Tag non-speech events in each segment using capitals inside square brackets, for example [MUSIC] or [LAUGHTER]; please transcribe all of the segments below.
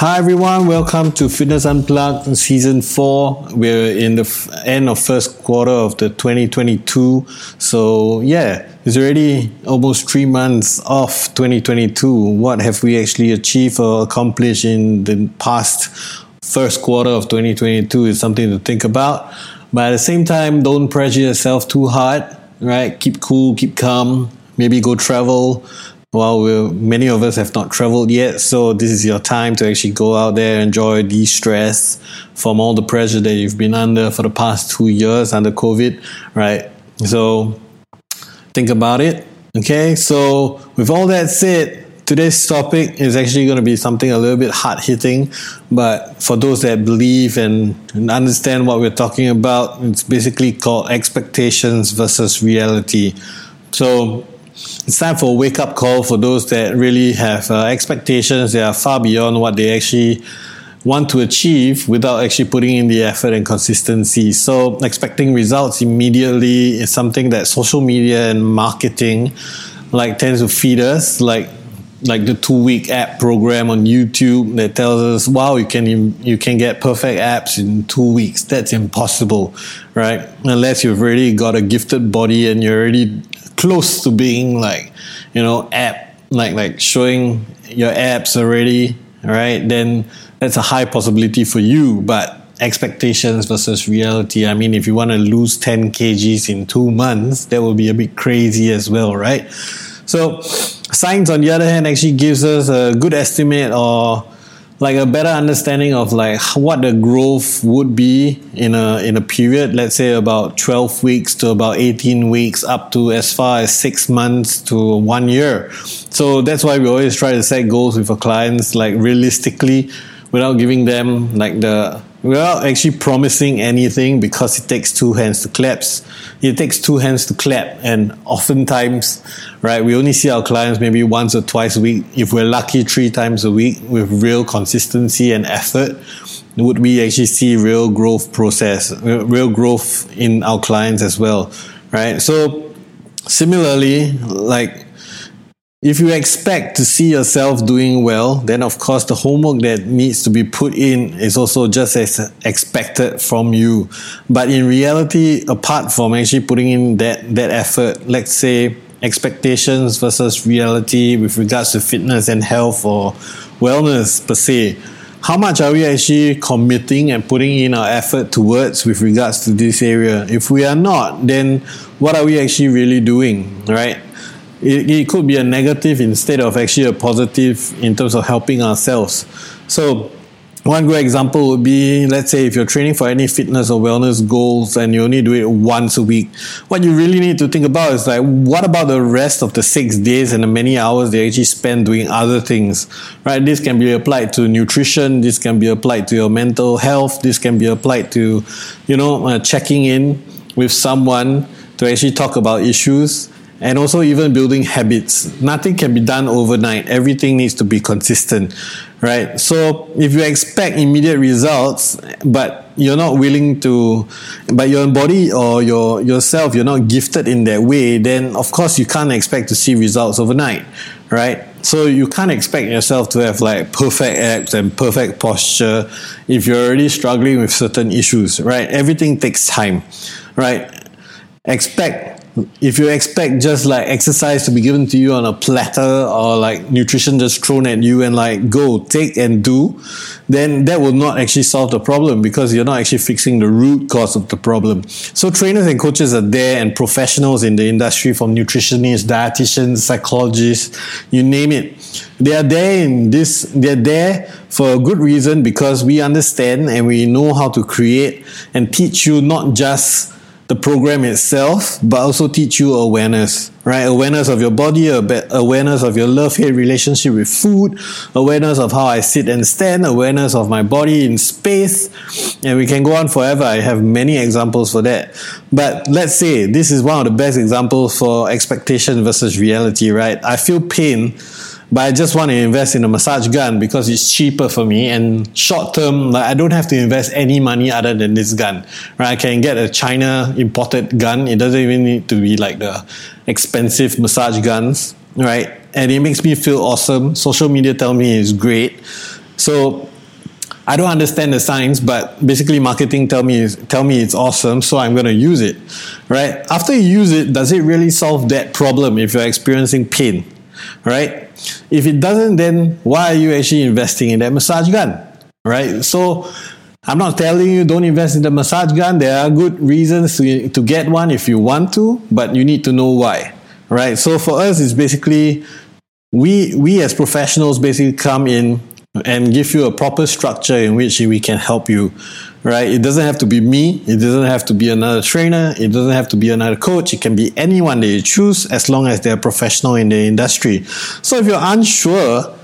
Hi everyone, welcome to Fitness Unplugged Season 4. We're in the f- end of first quarter of the 2022. So yeah, it's already almost three months off 2022. What have we actually achieved or accomplished in the past first quarter of 2022 is something to think about. But at the same time, don't pressure yourself too hard, right? Keep cool, keep calm, maybe go travel, well, we're, many of us have not traveled yet, so this is your time to actually go out there, enjoy, de-stress from all the pressure that you've been under for the past two years under COVID, right? So think about it. Okay, so with all that said, today's topic is actually going to be something a little bit hard hitting, but for those that believe and, and understand what we're talking about, it's basically called expectations versus reality. So it's time for a wake up call for those that really have uh, expectations that are far beyond what they actually want to achieve without actually putting in the effort and consistency. So, expecting results immediately is something that social media and marketing like tends to feed us, like like the two week ab program on YouTube that tells us, wow, you can you can get perfect abs in two weeks. That's impossible, right? Unless you've already got a gifted body and you're already close to being like you know app like like showing your abs already right? Then that's a high possibility for you but expectations versus reality. I mean if you want to lose 10 kgs in two months that will be a bit crazy as well right? So science on the other hand actually gives us a good estimate or like a better understanding of like what the growth would be in a in a period let's say about 12 weeks to about 18 weeks up to as far as 6 months to 1 year so that's why we always try to set goals with our clients like realistically without giving them like the without actually promising anything because it takes two hands to clap. It takes two hands to clap, and oftentimes, right, we only see our clients maybe once or twice a week. If we're lucky, three times a week with real consistency and effort, would we actually see real growth process, real growth in our clients as well, right? So, similarly, like if you expect to see yourself doing well, then of course the homework that needs to be put in is also just as expected from you. But in reality, apart from actually putting in that, that effort, let's say expectations versus reality with regards to fitness and health or wellness per se, how much are we actually committing and putting in our effort towards with regards to this area? If we are not, then what are we actually really doing, right? it, it could be a negative instead of actually a positive in terms of helping ourselves. So, one good example would be let's say if you're training for any fitness or wellness goals and you only do it once a week, what you really need to think about is like, what about the rest of the six days and the many hours they actually spend doing other things, right? This can be applied to nutrition, this can be applied to your mental health, this can be applied to, you know, uh, checking in with someone to actually talk about issues and also even building habits. Nothing can be done overnight. Everything needs to be consistent, right? So if you expect immediate results, but you're not willing to, but your body or your yourself, you're not gifted in that way, then of course you can't expect to see results overnight, right? So you can't expect yourself to have like perfect abs and perfect posture if you're already struggling with certain issues, right? Everything takes time, right? Expect if you expect just like exercise to be given to you on a platter or like nutrition just thrown at you and like go take and do then that will not actually solve the problem because you're not actually fixing the root cause of the problem. So trainers and coaches are there and professionals in the industry from nutritionists dietitians psychologists you name it. They are there in this they're there for a good reason because we understand and we know how to create and teach you not just the program itself, but also teach you awareness, right? Awareness of your body, awareness of your love hate relationship with food, awareness of how I sit and stand, awareness of my body in space, and we can go on forever. I have many examples for that. But let's say this is one of the best examples for expectation versus reality, right? I feel pain but I just want to invest in a massage gun because it's cheaper for me and short term, like I don't have to invest any money other than this gun, right? I can get a China imported gun. It doesn't even need to be like the expensive massage guns, right? And it makes me feel awesome. Social media tell me it's great. So I don't understand the science, but basically marketing tell me tell me it's awesome, so I'm going to use it, right? After you use it, does it really solve that problem if you're experiencing pain, right? If it doesn't, then why are you actually investing in that massage gun, right? So I'm not telling you don't invest in the massage gun. There are good reasons to, to get one if you want to, but you need to know why, right? So for us, it's basically we we as professionals basically come in and give you a proper structure in which we can help you right? It doesn't have to be me. It doesn't have to be another trainer. It doesn't have to be another coach. It can be anyone that you choose as long as they're professional in the industry. So if you're unsure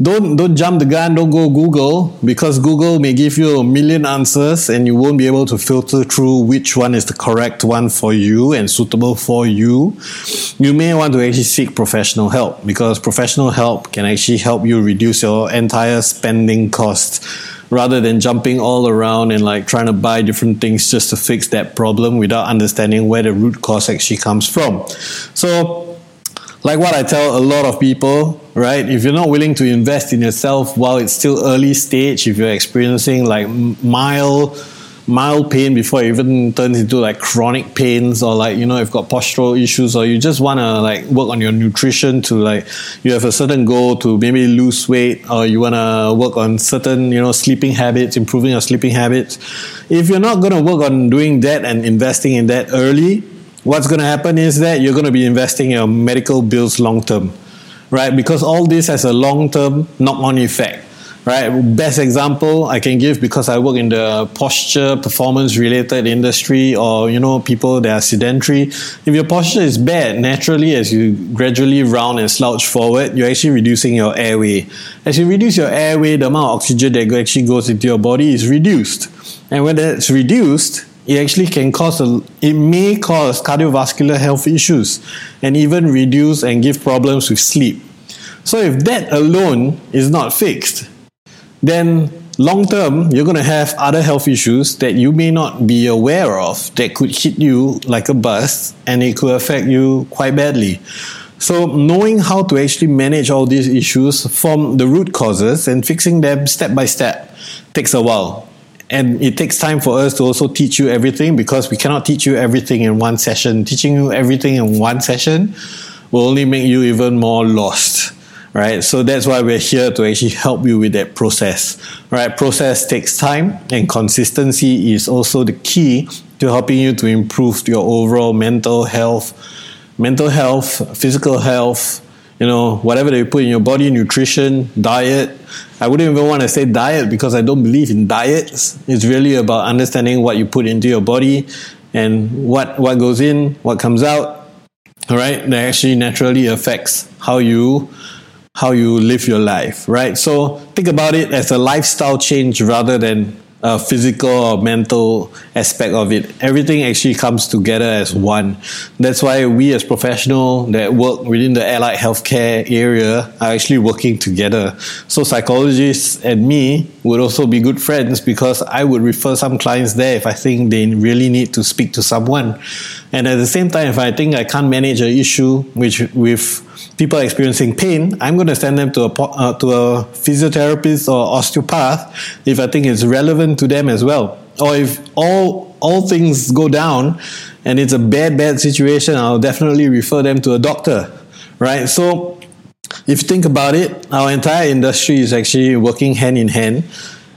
don't don't jump the gun don't go google because google may give you a million answers and you won't be able to filter through which one is the correct one for you and suitable for you. You may want to actually seek professional help because professional help can actually help you reduce your entire spending cost rather than jumping all around and like trying to buy different things just to fix that problem without understanding where the root cause actually comes from. So like what I tell a lot of people, right? If you're not willing to invest in yourself while it's still early stage, if you're experiencing like mild, mild pain before it even turns into like chronic pains or like, you know, you've got postural issues or you just want to like work on your nutrition to like, you have a certain goal to maybe lose weight or you want to work on certain, you know, sleeping habits, improving your sleeping habits. If you're not going to work on doing that and investing in that early, what's going to happen is that you're going to be investing your medical bills long term, right? Because all this has a long term knock on effect, right? Best example I can give because I work in the posture performance related industry or, you know, people that are sedentary. If your posture is bad, naturally, as you gradually round and slouch forward, you're actually reducing your airway. As you reduce your airway, the amount of oxygen that actually goes into your body is reduced. And when that's reduced, it actually can cause a, it may cause cardiovascular health issues and even reduce and give problems with sleep. So if that alone is not fixed, then long term you're going to have other health issues that you may not be aware of that could hit you like a bus and it could affect you quite badly. So knowing how to actually manage all these issues from the root causes and fixing them step by step takes a while and it takes time for us to also teach you everything because we cannot teach you everything in one session. Teaching you everything in one session will only make you even more lost. Right, so that's why we're here to actually help you with that process. Right, process takes time, and consistency is also the key to helping you to improve your overall mental health, mental health, physical health, you know, whatever they put in your body, nutrition, diet. I wouldn't even want to say diet because I don't believe in diets. It's really about understanding what you put into your body and what, what goes in, what comes out. All right, that actually naturally affects how you how you live your life, right? So think about it as a lifestyle change rather than uh, physical or mental aspect of it. Everything actually comes together as one. That's why we as professional that work within the allied healthcare area are actually working together. So psychologists and me would also be good friends because I would refer some clients there if I think they really need to speak to someone. And at the same time, if I think I can't manage an issue which with people experiencing pain, I'm going to send them to a uh, to a physiotherapist or osteopath if I think it's relevant to them as well. Or if all all things go down and it's a bad bad situation, I'll definitely refer them to a doctor, right? So if you think about it, our entire industry is actually working hand in hand.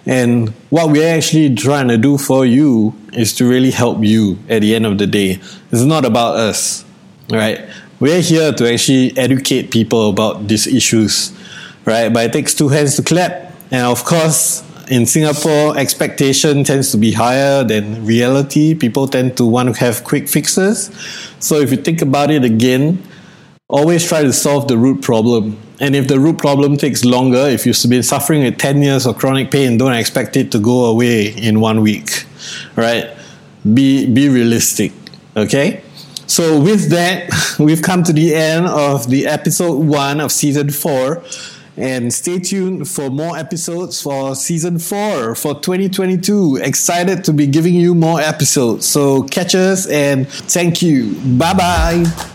And what we're actually trying to do for you is to really help you at the end of the day. It's not about us, right? we're here to actually educate people about these issues, right? But it takes two hands to clap. And of course, in Singapore, expectation tends to be higher than reality. People tend to want to have quick fixes. So if you think about it again, always try to solve the root problem. And if the root problem takes longer, if you've been suffering with 10 years of chronic pain, don't expect it to go away in one week, right? Be, be realistic, okay? So, with that, [LAUGHS] we've come to the end of the episode one of season four. And stay tuned for more episodes for season four for 2022. Excited to be giving you more episodes. So, catch us and thank you. Bye bye.